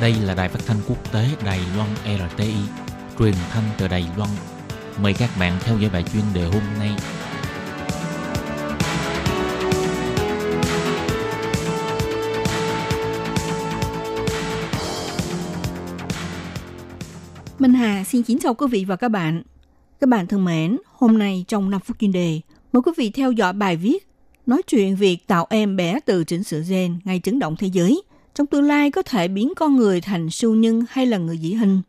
Đây là đài phát thanh quốc tế Đài Loan RTI, truyền thanh từ Đài Loan. Mời các bạn theo dõi bài chuyên đề hôm nay. Minh Hà xin kính chào quý vị và các bạn. Các bạn thân mến, hôm nay trong 5 phút chuyên đề, mời quý vị theo dõi bài viết nói chuyện việc tạo em bé từ chỉnh sửa gen ngay chấn động thế giới. Trong tương lai có thể biến con người thành siêu nhân hay là người dị hình.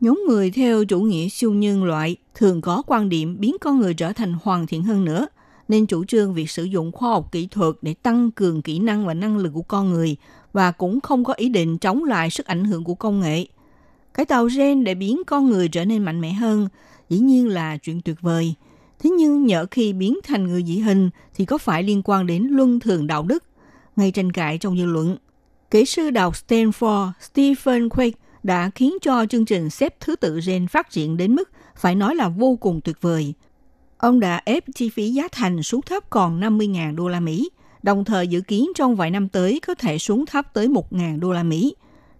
Nhóm người theo chủ nghĩa siêu nhân loại thường có quan điểm biến con người trở thành hoàn thiện hơn nữa, nên chủ trương việc sử dụng khoa học kỹ thuật để tăng cường kỹ năng và năng lực của con người và cũng không có ý định chống lại sức ảnh hưởng của công nghệ. Cái tạo gen để biến con người trở nên mạnh mẽ hơn dĩ nhiên là chuyện tuyệt vời. Thế nhưng nhỡ khi biến thành người dị hình thì có phải liên quan đến luân thường đạo đức? Ngay tranh cãi trong dư luận. Kỹ sư đọc Stanford Stephen Quake đã khiến cho chương trình xếp thứ tự gen phát triển đến mức phải nói là vô cùng tuyệt vời. Ông đã ép chi phí giá thành xuống thấp còn 50.000 đô la Mỹ, đồng thời dự kiến trong vài năm tới có thể xuống thấp tới 1.000 đô la Mỹ.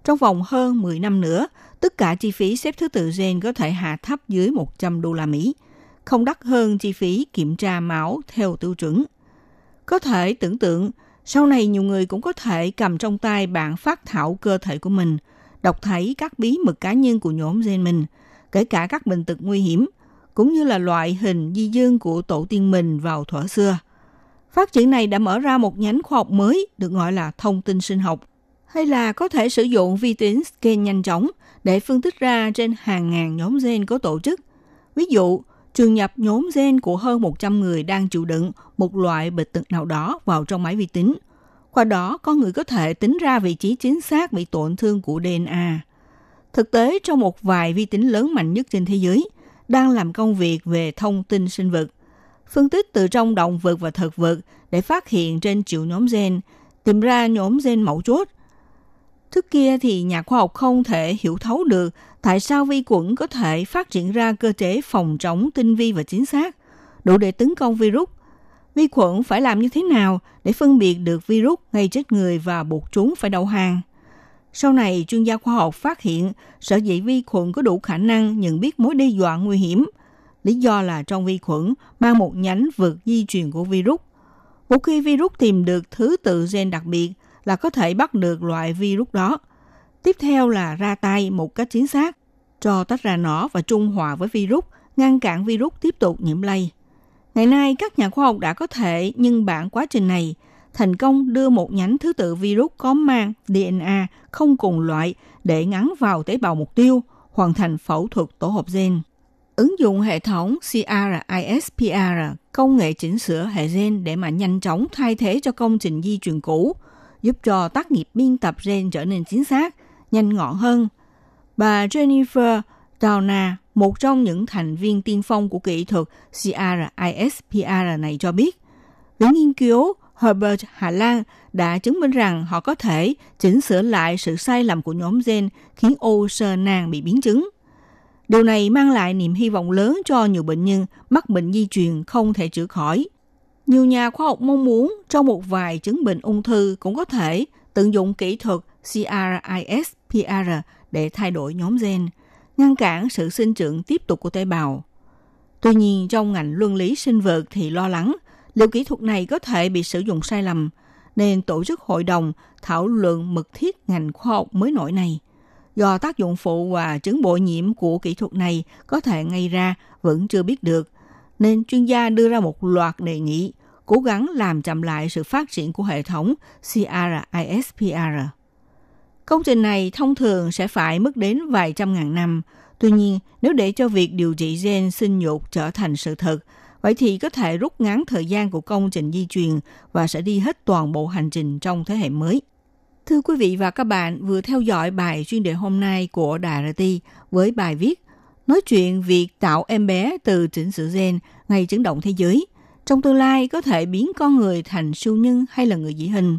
Trong vòng hơn 10 năm nữa, tất cả chi phí xếp thứ tự gen có thể hạ thấp dưới 100 đô la Mỹ, không đắt hơn chi phí kiểm tra máu theo tiêu chuẩn. Có thể tưởng tượng, sau này nhiều người cũng có thể cầm trong tay bản phát thảo cơ thể của mình, đọc thấy các bí mật cá nhân của nhóm gen mình, kể cả các bệnh tật nguy hiểm, cũng như là loại hình di dương của tổ tiên mình vào thuở xưa. Phát triển này đã mở ra một nhánh khoa học mới được gọi là thông tin sinh học, hay là có thể sử dụng vi tính scan nhanh chóng để phân tích ra trên hàng ngàn nhóm gen có tổ chức. Ví dụ, trường nhập nhóm gen của hơn 100 người đang chịu đựng một loại bệnh tật nào đó vào trong máy vi tính. Qua đó, con người có thể tính ra vị trí chính xác bị tổn thương của DNA. Thực tế, trong một vài vi tính lớn mạnh nhất trên thế giới, đang làm công việc về thông tin sinh vật, phân tích từ trong động vật và thực vật để phát hiện trên triệu nhóm gen, tìm ra nhóm gen mẫu chốt – Trước kia thì nhà khoa học không thể hiểu thấu được tại sao vi khuẩn có thể phát triển ra cơ chế phòng chống tinh vi và chính xác, đủ để tấn công virus. Vi khuẩn phải làm như thế nào để phân biệt được virus gây chết người và buộc chúng phải đầu hàng? Sau này, chuyên gia khoa học phát hiện sở dĩ vi khuẩn có đủ khả năng nhận biết mối đe dọa nguy hiểm. Lý do là trong vi khuẩn mang một nhánh vượt di truyền của virus. Một khi virus tìm được thứ tự gen đặc biệt, là có thể bắt được loại virus đó. Tiếp theo là ra tay một cách chính xác, cho tách ra nó và trung hòa với virus, ngăn cản virus tiếp tục nhiễm lây. Ngày nay, các nhà khoa học đã có thể nhân bản quá trình này, thành công đưa một nhánh thứ tự virus có mang DNA không cùng loại để ngắn vào tế bào mục tiêu, hoàn thành phẫu thuật tổ hợp gen. Ứng dụng hệ thống CRISPR, công nghệ chỉnh sửa hệ gen để mà nhanh chóng thay thế cho công trình di truyền cũ – giúp cho tác nghiệp biên tập gen trở nên chính xác, nhanh gọn hơn. Bà Jennifer Downa, một trong những thành viên tiên phong của kỹ thuật CRISPR này cho biết, viện nghiên cứu Herbert Hà Lan đã chứng minh rằng họ có thể chỉnh sửa lại sự sai lầm của nhóm gen khiến ô sơ nang bị biến chứng. Điều này mang lại niềm hy vọng lớn cho nhiều bệnh nhân mắc bệnh di truyền không thể chữa khỏi – nhiều nhà khoa học mong muốn trong một vài chứng bệnh ung thư cũng có thể tận dụng kỹ thuật CRISPR để thay đổi nhóm gen, ngăn cản sự sinh trưởng tiếp tục của tế bào. Tuy nhiên, trong ngành luân lý sinh vật thì lo lắng liệu kỹ thuật này có thể bị sử dụng sai lầm, nên tổ chức hội đồng thảo luận mật thiết ngành khoa học mới nổi này. Do tác dụng phụ và chứng bội nhiễm của kỹ thuật này có thể gây ra vẫn chưa biết được, nên chuyên gia đưa ra một loạt đề nghị cố gắng làm chậm lại sự phát triển của hệ thống CRISPR. Công trình này thông thường sẽ phải mất đến vài trăm ngàn năm. Tuy nhiên, nếu để cho việc điều trị gen sinh nhục trở thành sự thật, vậy thì có thể rút ngắn thời gian của công trình di truyền và sẽ đi hết toàn bộ hành trình trong thế hệ mới. Thưa quý vị và các bạn, vừa theo dõi bài chuyên đề hôm nay của Đà Rà Ti với bài viết nói chuyện việc tạo em bé từ chỉnh sửa gen ngày chấn động thế giới – trong tương lai có thể biến con người thành siêu nhân hay là người dị hình.